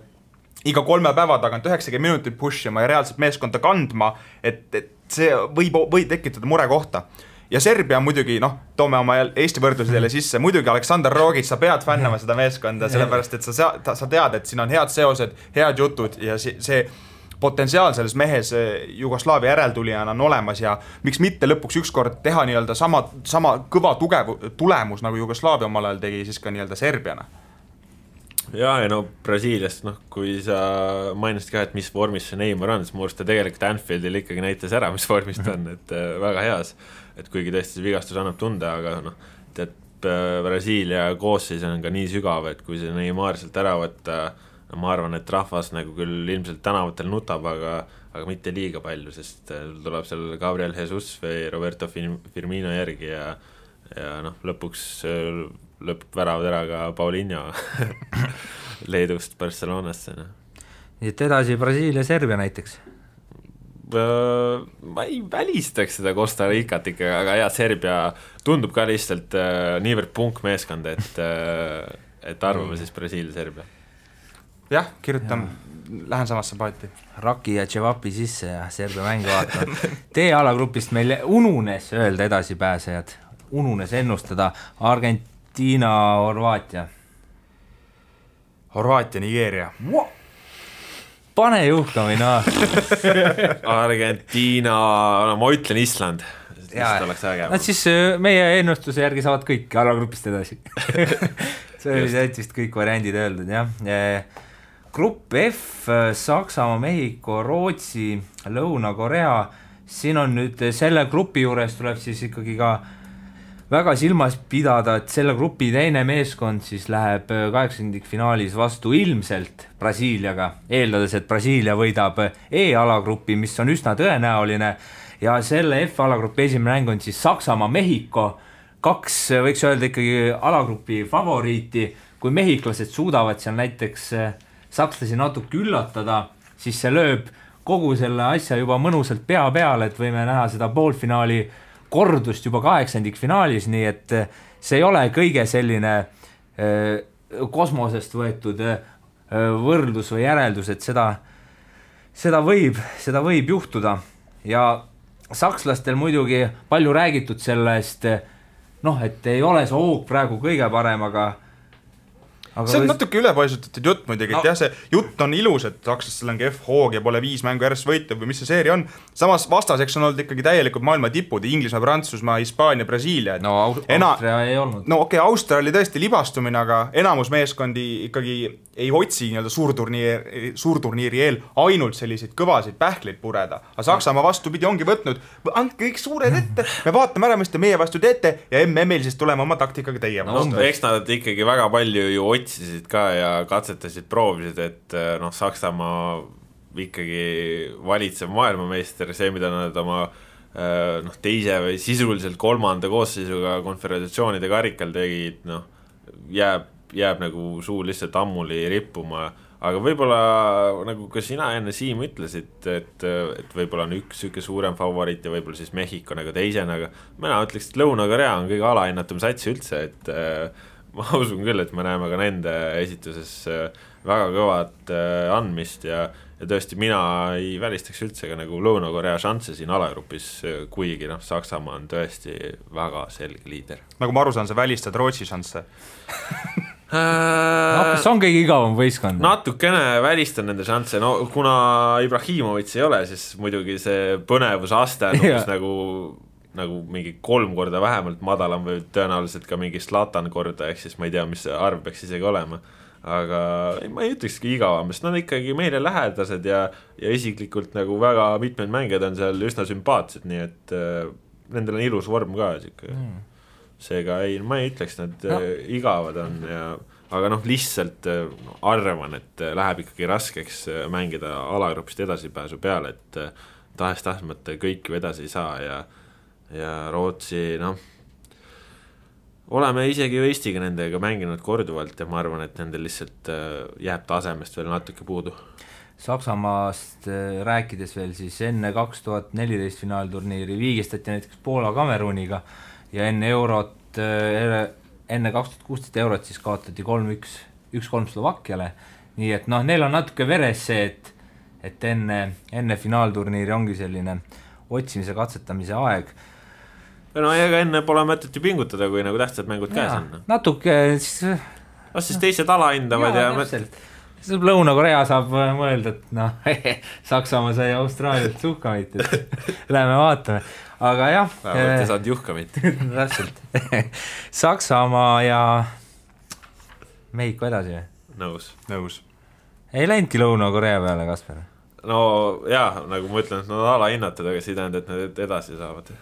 iga kolme päeva tagant üheksakümmend minutit push ima ja reaalselt meeskonda kandma, et, et see võib, võib tekitada murekohta ja Serbia muidugi noh, toome oma Eesti võrdlused jälle sisse, muidugi Aleksandr Rogic, sa pead fännama seda meeskonda, sellepärast et sa, sa tead, et siin on head seosed, head jutud ja see, see potentsiaal selles mehes eh, Jugoslaavia järeltulijana on olemas ja miks mitte lõpuks ükskord teha nii-öelda sama, sama kõva tugev tulemus, nagu Jugoslaavia omal ajal tegi siis ka nii-öelda Serbiana ja, ja no Brasiiliast, noh, kui sa mainisid ka, et mis vormis see Neimar on, siis mu arust ta tegelikult Anfieldil ikkagi näitas ära, mis vormis ta on, et äh, väga heas. Et kuigi tõesti see vigastus annab tunda, aga noh, tead, Brasiilia koosseis on ka nii sügav, et kui see Neimar sealt ära võtta, no ma arvan, et rahvas nagu küll ilmselt tänavatel nutab, aga aga mitte liiga palju, sest äh, tuleb seal Gabriel Jesus või Roberto Firmino järgi ja ja noh, lõpuks lõpeb väravad ära ka Paulinho Leedust Barcelonasse, noh. nii et edasi Brasiilia, Serbia näiteks ma ei välistaks seda Costa Ricat ikka, aga jaa, Serbia tundub ka lihtsalt äh, niivõrd punkmeeskond, et äh,, et arvame siis Brasiilia, Serbia. jah, kirjutan ja., lähen samasse paati. Raki ja Tševapi sisse ja Serbia mängu vaatama. D-alagrupist meil ununes öelda edasipääsejad, ununes ennustada Argentiina, Horvaatia. Horvaatia, Nigeeria. Wow pane juhka või noh Argentiina, no ma ütlen Island. Nad siis äh, meie ennustuse järgi saavad kõik alagrupist edasi. See oli täitsa vist kõik variandid öeldud jah. grupp F, Saksamaa, Mehhiko, Rootsi, Lõuna-Korea, siin on nüüd selle grupi juures tuleb siis ikkagi ka väga silmas pidada, et selle grupi teine meeskond siis läheb äh, kaheksandikfinaalis vastu ilmselt Brasiiliaga, eeldades, et Brasiilia võidab E-alagrupi, mis on üsna tõenäoline, ja selle F-alagrupi esimene mäng on siis Saksamaa-Mehhiko, kaks, võiks öelda ikkagi alagrupi favoriiti, kui mehhiklased suudavad seal näiteks äh, sakslasi natuke üllatada, siis see lööb kogu selle asja juba mõnusalt pea peale, et võime näha seda poolfinaali kordust juba kaheksandikfinaalis, nii et eh, see ei ole kõige selline äh, kosmosest võetud äh, võrdlus või järeldus, et seda, seda võib, seda võib juhtuda. Ja sakslastel muidugi palju räägitud sellest, noh, et ei ole see hoog praegu kõige parem, aga Aga see on natuke ülepaisutatud jutt muidugi no., et jah, see jutt on ilus, et sakslastel on kehv hoog ja pole viis mängu järjest võitu või mis see seeria on. samas vastaseks on olnud ikkagi täielikult maailma tipud, Inglismaa, Prantsusmaa, Hispaania, Brasiilia. no Austria ena... ei olnud. no okei okay,, Austria oli tõesti libastumine, aga enamus meeskondi ikkagi ei otsi nii-öelda suurturniiri, suurturniiri eel ainult selliseid kõvasid pähkleid pureda. aga Saksamaa vastupidi ongi võtnud, andke kõik suured ette, me vaatame ära, mis te meie vastu teete ja MM-il siis tuleme oma taktikaga teie vastu no,. eks nad ikkagi väga palju ju otsisid otsisid ka ja katsetasid, proovisid, et eh, noh, Saksamaa ikkagi valitsev maailmameister, see, mida nad oma eh, noh, teise või sisuliselt kolmanda koosseisuga konföderatsioonide karikal tegid, noh, jääb, jääb nagu suu lihtsalt ammuli rippuma. Aga võib-olla nagu ka sina enne Siim ütlesid, et, et võib-olla on üks niisugune suurem favoriit ja võib-olla siis Mehhiko nagu teisena, aga mina ütleks, et Lõuna-Korea on kõige alahinnatum sats üldse, et ma usun küll, et me näeme ka nende esituses äh, väga kõvat äh, andmist ja, ja tõesti, mina ei välistaks üldse ka nagu Lõuna-Korea šansse siin alagrupis, kuigi noh, Saksamaa on tõesti väga selge liider. nagu ma aru saan, sa välistad Rootsi šansse no, äh, see on kõige igavam võistkond. natukene välistan nende šansse, no kuna Ibrahimovitš ei ole, siis muidugi see põnevusaste on umbes nagu nagu mingi kolm korda vähemalt madalam või tõenäoliselt ka mingi Zlatan korda, ehk siis ma ei tea, mis see arv peaks isegi olema. aga ei, ma ei ütlekski igavam, sest nad on ikkagi meile lähedased ja, ja isiklikult nagu väga mitmed mängijad on seal üsna sümpaatsed, nii et äh, nendel on ilus vorm ka sihuke mm.. seega ei, ma ei ütleks, nad no. äh, igavad on ja aga noh, lihtsalt äh, arvan, et äh, läheb ikkagi raskeks äh, mängida alagrupist edasipääsu peale, et tahes-tahtmata kõik ju edasi ei saa ja ja Rootsi, noh, oleme isegi ju Eestiga nendega mänginud korduvalt ja ma arvan, et nendel lihtsalt äh, jääb tasemest veel natuke puudu. Saksamaast äh, rääkides veel, siis enne kaks tuhat neliteist finaalturniiri viigistati näiteks Poola Kameruniga ja enne eurot, äh, enne kaks tuhat kuusteist eurot siis kaotati kolm-üks, üks-kolm Slovakkiale, nii et noh, neil on natuke veres see, et et enne, enne finaalturniiri ongi selline otsimise, katsetamise aeg no ega enne pole mõtet ju pingutada, kui nagu tähtsad mängud käes on. natuke siis. las siis teised alahindavad ja, ja täpselt siis Lõuna-Korea saab mõelda, et noh Saksamaa sai Austraalialt suhkamit, et lähme vaatame, aga jah. vähemalt ei saanud juhkamit täpselt Saksamaa ja Mehhiko edasi või? nõus. nõus. ei läinudki Lõuna-Korea peale, Kaspar? no jaa, nagu ma ütlen, et nad on alahinnatud, aga see ei tähenda, et nad edasi saavad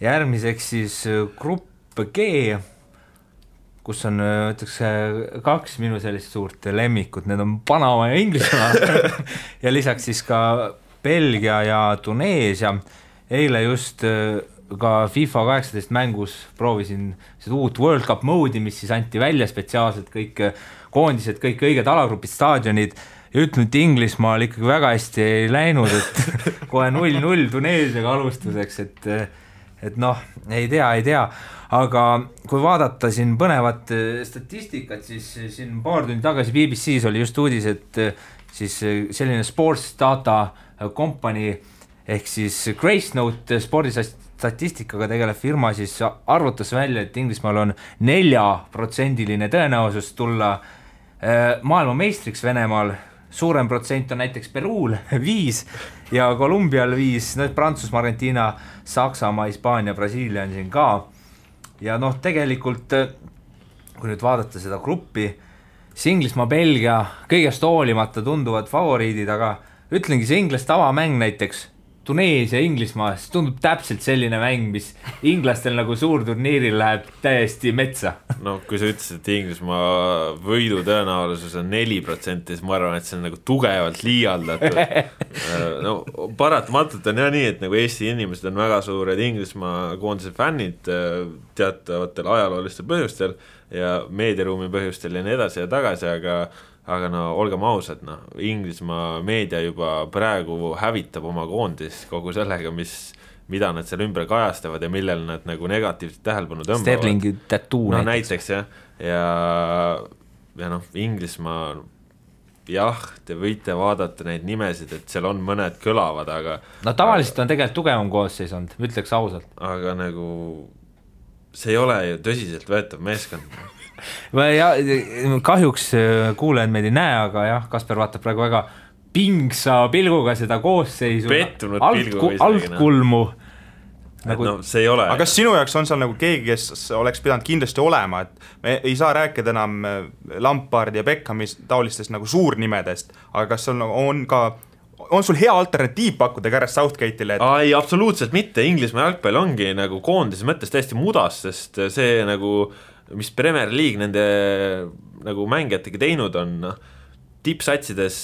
järgmiseks siis äh, grupp G, kus on, äh, ütleks, äh, kaks minu sellist suurt lemmikut, need on Panama ja Inglismaa. Ja lisaks siis ka Belgia ja Tuneesia. eile just ka FIFA kaheksateist mängus proovisin seda uut World Cup mode'i, mis siis anti välja spetsiaalselt, kõik koondised, kõik õiged alagrupid, staadionid ja ütleme, et Inglismaal ikkagi väga hästi ei läinud, et kohe null-null Tuneesiaga alustuseks, et et noh, ei tea, ei tea, aga kui vaadata siin põnevat äh, statistikat, siis siin paar tundi tagasi BBC-s oli just uudis, et äh, siis selline sports data company ehk siis Gracenote spordistatistikaga tegelev firma siis arvutas välja, et Inglismaal on neljaprotsendiline tõenäosus tulla maailmameistriks Venemaal suurem protsent on näiteks Peruul viis ja Kolumbial viis, noh Prantsusmaa, Argentiina, Saksamaa, Hispaania, Brasiilia on siin ka. ja noh, tegelikult kui nüüd vaadata seda gruppi, siis Inglismaa, Belgia kõigest hoolimata tunduvad favoriidid, aga ütlengi, see inglaste avamäng näiteks Tuneesia, Inglismaa, see tundub täpselt selline mäng, mis inglastel nagu suurturniiril läheb täiesti metsa. no kui sa ütlesid, et Inglismaa võidu tõenäosus on neli protsenti, siis ma arvan, et see on nagu tugevalt liialdatud. no paratamatult on jah nii, et nagu Eesti inimesed on väga suured Inglismaa koondise fännid äh, teatavatel ajaloolistel põhjustel ja meediaruumi põhjustel ja nii edasi ja tagasi, aga aga no olgem ausad, noh, Inglismaa meedia juba praegu hävitab oma koondist kogu sellega, mis, mida nad seal ümber kajastavad ja millel nad nagu negatiivset tähelepanu tõmbavad. Sterlingi tattoo no, näiteks. näiteks jah, ja, ja noh, Inglismaa jah, te võite vaadata neid nimesid, et seal on mõned kõlavad, aga no tavaliselt on tegelikult tugevam koosseis olnud, ütleks ausalt. aga nagu see ei ole ju tõsiseltvõetav meeskond ja kahjuks äh, kuulajad meid ei näe, aga jah, Kaspar vaatab praegu väga pingsa pilguga seda koosseisu. pettunud alt, pilguga isegi. altkulmu nagu.... no see ei ole. aga kas sinu jaoks on seal nagu keegi, kes oleks pidanud kindlasti olema, et me ei saa rääkida enam äh, Lampardi ja Beckhami taolistest nagu suurnimedest, aga kas sul on ka on sul hea alternatiiv pakkuda Gareth Southgate'ile et...? ei, absoluutselt mitte, Inglismaa jalgpall ongi nagu koondise mõttes täiesti mudas, sest see nagu äh, mis Premier League nende nagu mängijatega teinud on, noh, tippsatsides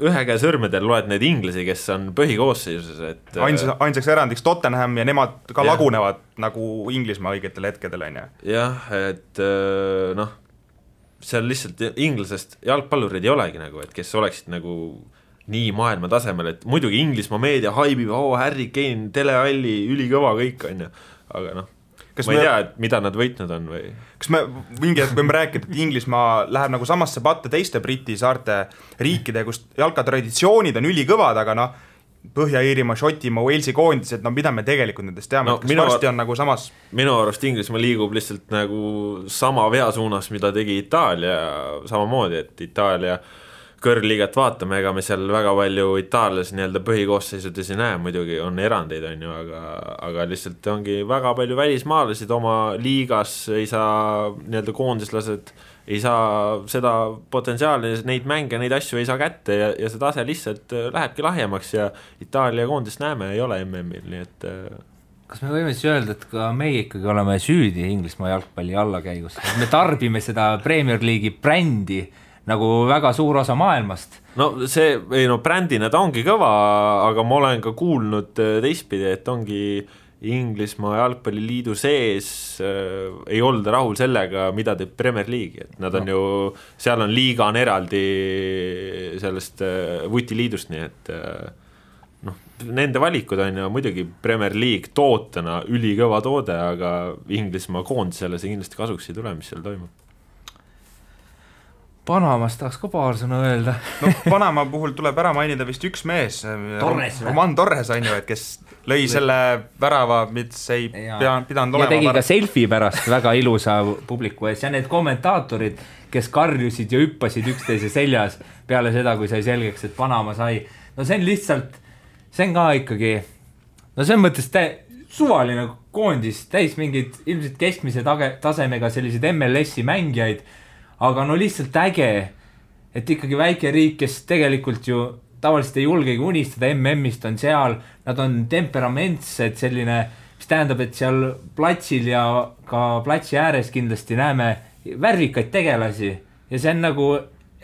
ühe käe sõrmedel loed neid inglasi, kes on põhikoosseisus, et ainsaks, ainsaks erandiks Tottenham ja nemad ka ja. lagunevad nagu Inglismaa õigetel hetkedel, on ju. jah, et noh, seal lihtsalt inglasest jalgpallureid ei olegi nagu, et kes oleksid nagu nii maailma tasemel, et muidugi Inglismaa meedia haibib, oo, Harry Kane, telehalli, ülikõva kõik, on ju, aga noh kas ma ei me... tea, et mida nad võitnud on või? kas me mingi hetk võime rääkida, et Inglismaa läheb nagu samasse patta teiste Briti saarte riikide, kus jalkatraditsioonid on ülikõvad, aga noh, Põhja-Iirimaa, Šotimaa, Walesi koondised, no mida me tegelikult nendest teame no,, kas varsti on nagu samas minu arust Inglismaa liigub lihtsalt nagu sama vea suunas, mida tegi Itaalia samamoodi, et Itaalia äh, kõrgliigat vaatame, ega me seal väga palju itaallasi nii-öelda põhikoosseisudes ei näe, muidugi on erandeid, on ju, aga, aga lihtsalt ongi väga palju välismaalasi oma liigas, ei saa nii-öelda koondislased, ei saa seda potentsiaali, neid mänge, neid asju ei saa kätte ja, ja see tase lihtsalt äh, lähebki lahjemaks ja Itaalia koondist näeme, ei ole MM-il, nii et äh, kas me võime siis öelda, et ka meie ikkagi oleme süüdi Inglismaa jalgpalli allakäigus, me tarbime seda Premier League'i brändi nagu väga suur osa maailmast. no see, ei no brändina ta ongi kõva, aga ma olen ka kuulnud äh, teistpidi, et ongi Inglismaa jalgpalliliidu sees äh, ei olda rahul sellega, mida teeb Premier League, et nad on no. ju, seal on liiga on eraldi sellest äh, vutiliidust, nii et äh, noh, nende valikud on ju muidugi Premier League tootena ülikõva toode, aga Inglismaa koondisele see kindlasti kasuks ei tule, mis seal toimub Panamast tahaks ka paar sõna öelda. no Panama puhul tuleb ära mainida vist üks mees, Roman Torres on ju, et kes lõi selle värava, mis ei ja. pea, pidanud olema. ja tegi ka selfie pärast väga ilusa publiku ees ja need kommentaatorid, kes karjusid ja hüppasid üksteise seljas peale seda, kui sai selgeks, et Panama sai. no see on lihtsalt, see on ka ikkagi, no selles mõttes suvaline koondis, täis mingeid ilmselt keskmise tage-, tasemega selliseid MLS-i mängijaid aga no lihtsalt äge, et ikkagi väike riik, kes tegelikult ju tavaliselt ei julgegi unistada MM-ist, on seal, nad on temperamentsed, selline, mis tähendab, et seal platsil ja ka platsi ääres kindlasti näeme värvikaid tegelasi. Ja see on nagu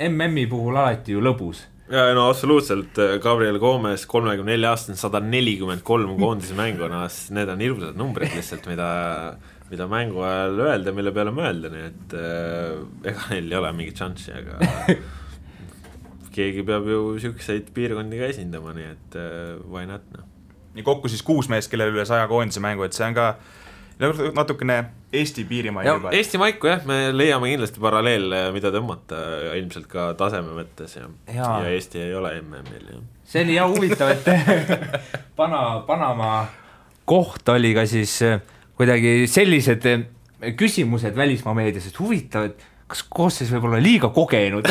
MM-i puhul alati ju lõbus. Ja no absoluutselt, Gabriel Gomez, kolmekümne nelja aastane, sada nelikümmend kolm koondise mängu, noh, need on hirmsad numbrid lihtsalt, mida mida mängu ajal öelda, mille peale mõelda, nii et äh, ega neil ei ole mingit šanssi, aga keegi peab ju siukseid piirkondi ka esindama, nii et äh, why not, noh. nii kokku siis kuus meest, kellel üle saja koondise mängu, et see on ka natukene Eesti piirimail juba. Eesti maiku jah, me leiame kindlasti paralleele, mida tõmmata ilmselt ka taseme mõttes ja, ja., ja Eesti ei ole MM-il, jah. see oli jah huvitav, et Pana-, Panama koht oli ka siis äh, kuidagi sellised eh, küsimused välismaa meedias, et huvitav, et kas koosseis võib olla liiga kogenud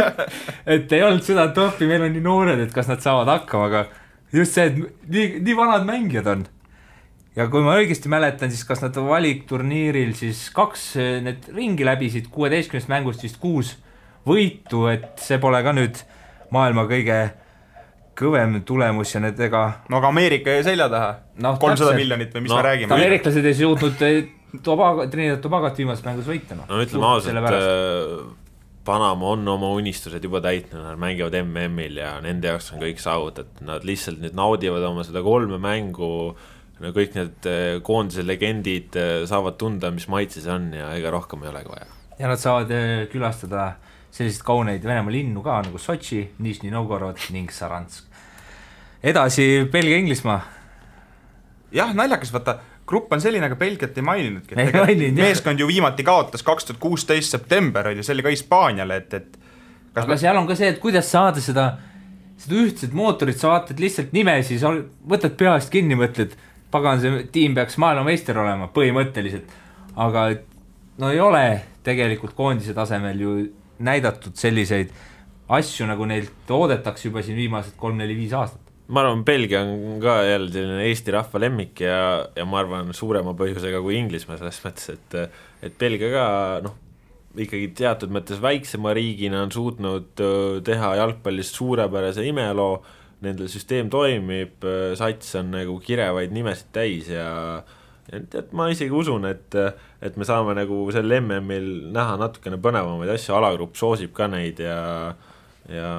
et ei olnud seda, et appi, meil on nii noored, et kas nad saavad hakkama, aga just see, et nii, nii vanad mängijad on. ja kui ma õigesti mäletan, siis kas nad valikturniiril siis kaks eh, need ringi läbisid, kuueteistkümnest mängust vist kuus võitu, et see pole ka nüüd maailma kõige kõvem tulemus ja need ega no aga Ameerika jäi selja taha Noh, kolmsada miljonit või mis No, me räägime? ameeriklased ei suutnud Tobago, Trinidad Tobagot viimases mängus võita, noh. no ütleme ausalt, Panama on oma unistused juba täitnud, nad mängivad MM-il ja nende jaoks on kõik saavutatud, nad lihtsalt nüüd naudivad oma seda kolme mängu, no kõik need eh, koondise legendid eh, saavad tunda, mis maitse see on ja ega rohkem ei olegi vaja. ja nad saavad külastada selliseid kauneid Venemaa linnu ka nagu Sotši, Nižni Novgorod ning Saransk. edasi Belgia-Inglismaa, jah, naljakas, vaata, grupp on selline, aga Belgiat ei maininudki. Meeskond ju viimati kaotas kaks tuhat kuusteist september oli, see oli ka Hispaaniale, et, et kas aga seal on ka see, et kuidas saada seda, seda ühtset mootorit, sa vaatad lihtsalt nimesi, sa ol- võtad peast kinni, mõtled, pagan, see tiim peaks maailmameister olema põhimõtteliselt, aga no ei ole tegelikult koondise tasemel ju näidatud selliseid asju, nagu neilt oodatakse juba siin viimased kolm-neli-viis aastat. ma arvan, Belgia on ka jälle selline Eesti rahva lemmik ja, ja ma arvan, suurema põhjusega kui Inglismaa selles mõttes, et et Belgia ka noh, ikkagi teatud mõttes väiksema riigina on suutnud teha jalgpallist suurepärase imeloo, nendel süsteem toimib, sats on nagu kirevaid nimesid täis ja ja tead, ma isegi usun, et, et me saame nagu sel MM-il näha natukene põnevamaid asju, alagrupp soosib ka neid ja ja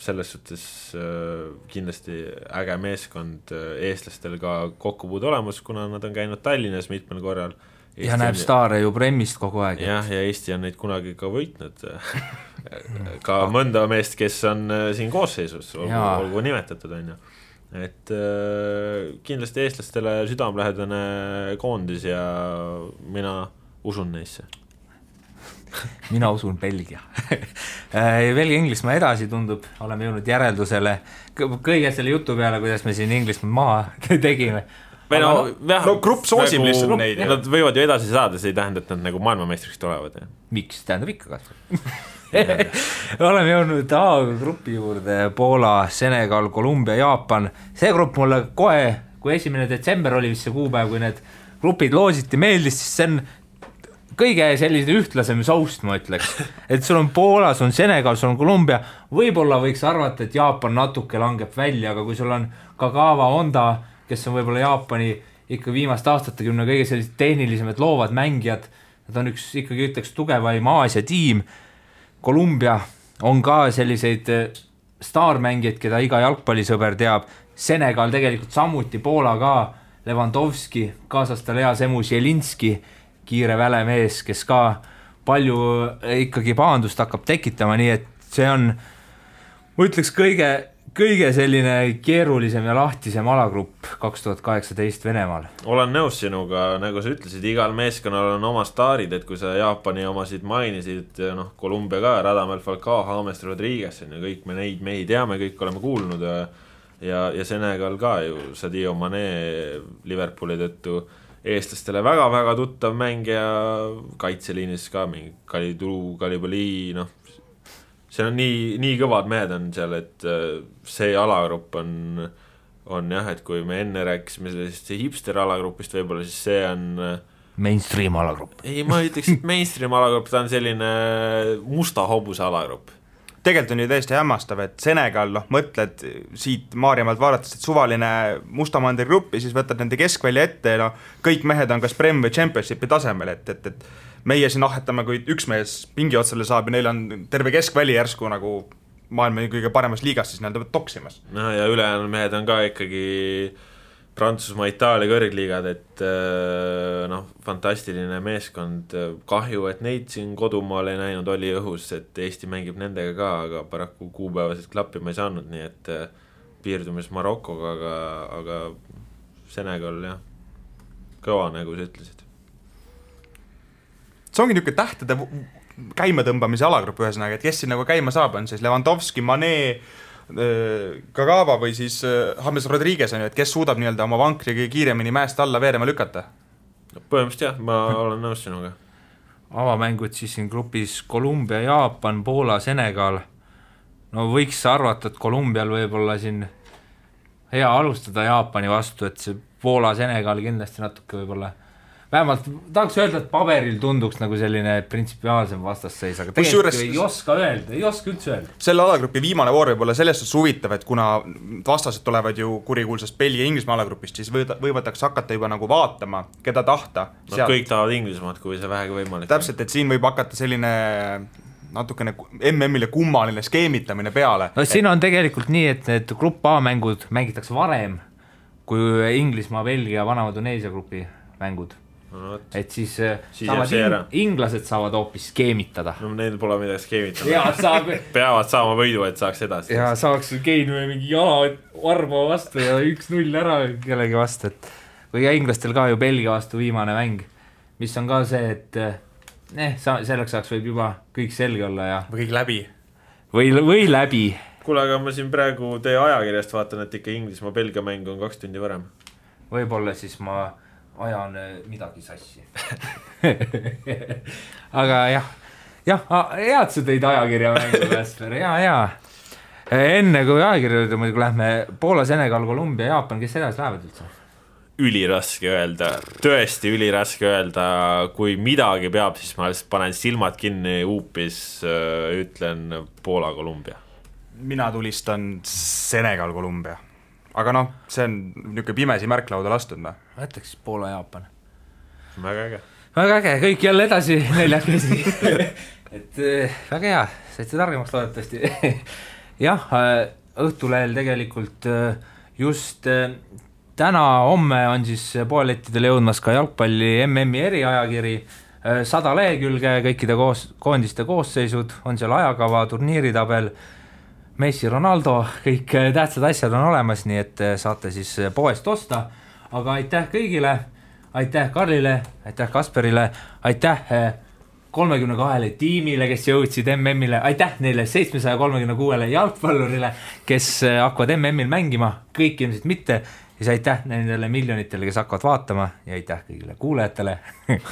selles suhtes äh, kindlasti äge meeskond äh, eestlastel ka kokkupuude olemas, kuna nad on käinud Tallinnas mitmel korral. ja näeb staare ju Premmist kogu aeg. jah, ja Eesti on neid kunagi ka võitnud. ka mõnda meest, kes on äh, siin koosseisus, olgu olgu nimetatud, on ju. Et äh, kindlasti eestlastele südamelähedane koondis ja mina usun neisse. mina usun Belgia. Belgia-Inglismaa edasi tundub, oleme jõudnud järeldusele kõ- kõige selle jutu peale, kuidas me siin Inglismaa maha tegime. Või no jah, no grupp soosib lihtsalt neid, jah. Nad võivad ju edasi saada, see ei tähenda, et nad nagu maailmameistriks tulevad, miks, tähendab ikka kasvõi oleme jõudnud A-grupi juurde, Poola, Senegal, Kolumbia, Jaapan, see grupp mulle kohe, kui esimene detsember oli vist see kuupäev, kui need grupid loositi, meeldis, siis see on kõige selline ühtlasem soust, ma ütleks. et sul on Poola, sul on Senegal, sul on Kolumbia, võib-olla võiks arvata, et Jaapan natuke langeb välja, aga kui sul on Kagawa Honda, kes on võib-olla Jaapani ikka viimaste aastatekümne kõige sellised tehnilisemad loovad mängijad, nad on üks ikkagi ütleks tugevaim Aasia tiim, Kolumbia on ka selliseid eh, staarmängijaid, keda iga jalgpallisõber teab, Senegal tegelikult samuti, Poola ka, Levandovski, kaasas tal hea semu Zelinski, kiire välemees, kes ka palju eh, ikkagi pahandust hakkab tekitama, nii et see on, ma ütleks kõige, kõige selline keerulisem ja lahtisem alagrupp kaks tuhat kaheksateist Venemaal. olen nõus sinuga, nagu sa ütlesid, igal meeskonnal on oma staarid, et kui sa Jaapani omasid mainisid, noh, Kolumbia ka, Radamel Falcao, James Rodriguez on ju, kõik me neid mehi teame, kõik oleme kuulnud ja ja, ja Senegal ka ju, Sadio Mane Liverpooli tõttu eestlastele väga-väga tuttav mängija, kaitseliinis ka mingi Kalidou, Kalibali, noh, seal on nii, nii kõvad mehed on seal, et äh, see alagrupp on on jah, et kui me enne rääkisime sellisest hipster alagrupist võib-olla, siis see on äh, Mainstream alagrupp. ei, ma ei ütleks, et mainstream alagrupp, ta on selline musta hobuse alagrupp. tegelikult on ju täiesti hämmastav, et Senegal, noh, mõtled siit Maarjamaalt vaadates, et suvaline Musta mandri grupp ja siis võtad nende keskvälja ette ja noh, kõik mehed on kas Prem või Championshipi tasemel, et, et, et meie siin ahhetame, kui üks mees pingi otsale saab ja neil on terve keskväli järsku nagu maailma kõige paremas liigas siis nii-öelda toksimas. noh, ja ülejäänud mehed on ka ikkagi Prantsusmaa, Itaalia kõrgliigad, et äh, noh, fantastiline meeskond, kahju, et neid siin kodumaal ei näinud, oli õhus, et Eesti mängib nendega ka, aga paraku kuupäevaselt klappima ei saanud, nii et äh, piirdume siis Marokoga, aga, aga Senegal jah, kõva, nagu sa ütlesid. See ongi niisugune tähtede käimatõmbamise alagrupp ühesõnaga, et kes siin nagu käima saab, on siis Levanovski, Mane, Kagawa või siis äh, James Rodriguez on ju, et kes suudab nii-öelda oma vankri kõige kiiremini mäest alla veerema lükata. põhimõtteliselt jah, ma olen nõus sinuga. avamängud siis siin grupis Kolumbia, Jaapan, Poola, Senegal. no võiks arvata, et Kolumbial võib-olla siin hea alustada Jaapani vastu, et see Poola, Senegal kindlasti natuke võib-olla vähemalt tahaks öelda, et paberil tunduks nagu selline printsipiaalsem vastasseis, aga tegelikult ei oska öelda, ei oska üldse öelda. selle alagrupi viimane voor võib olla selles suhtes huvitav, et kuna vastased tulevad ju kurikuulsast Belgia-Inglismaa alagrupist, siis võid, võivad hakata juba nagu vaatama, keda tahta. Nad kõik tahavad Inglismaad, kui see vähegi võimalik. täpselt, et siin võib hakata selline natukene MM-ile kummaline skeemitamine peale. no siin on tegelikult nii, et need grupp A mängud mängitakse varem kui Inglismaa, Belgia, Vana-Tuneesia grupi mängud. No et siis, äh, Siis saavad ing, inglased saavad hoopis skeemitada. no neil pole midagi skeemitada. ja saab peavad saama võidu, et saaks edasi. ja saaks Keinui mingi jala varba vastu ja üks-null ära kellegi vastu, et või ja inglastel ka ju Belgia vastu viimane mäng, mis on ka see, et eh, sa, selleks ajaks võib juba kõik selge olla ja või kõik läbi. või, või läbi. kuule, aga ma siin praegu teie ajakirjast vaatan, et ikka Inglismaa-Belgia mäng on kaks tundi varem. võib-olla siis ma ajan eh, midagi sassi aga jah, jah, hea, et sa tõid ajakirja mängu, Kasper, ja, ja. enne kui ajakirja juurde muidugi lähme, Poola, Senegal, Kolumbia, Jaapan, kes edasi lähevad üldse? üliraske öelda, tõesti üliraske öelda, kui midagi peab, siis ma lihtsalt panen silmad kinni, huupis äh, ütlen Poola-Kolumbia. mina tulistan Senegal, Kolumbia. Aga noh, see on niisugune pimesi märklauda lastud, noh. ma ütleks siis Poola, Jaapan. väga äge. väga äge, kõik jälle edasi neljakesi et eh, väga hea, saite targemaks loodetavasti jah, Õhtulehel tegelikult eh, just eh, täna-homme on siis poelettidele jõudmas ka jalgpalli MM-i eriajakiri, sada lehekülge, kõikide koos, koondiste koosseisud, on seal ajakava, turniiritabel, Messi, Ronaldo, kõik tähtsad asjad on olemas, nii et saate siis poest osta, aga aitäh kõigile, aitäh Karlile, aitäh Kasperile, aitäh kolmekümne kahele tiimile, kes jõudsid MM-ile, aitäh neile seitsmesaja kolmekümne kuuele jalgpallurile, kes hakkavad MM-il mängima, kõik ilmselt mitte, siis aitäh nendele miljonitele, kes hakkavad vaatama ja aitäh kõigile kuulajatele.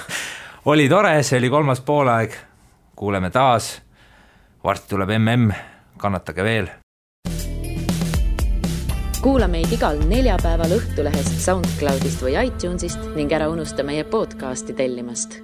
Oli tore, see oli kolmas poolaeg, kuuleme taas, varsti tuleb MM, kannatage veel. kuula meid igal neljapäeval Õhtulehest, SoundCloudist või iTunesist ning ära unusta meie podcasti tellimast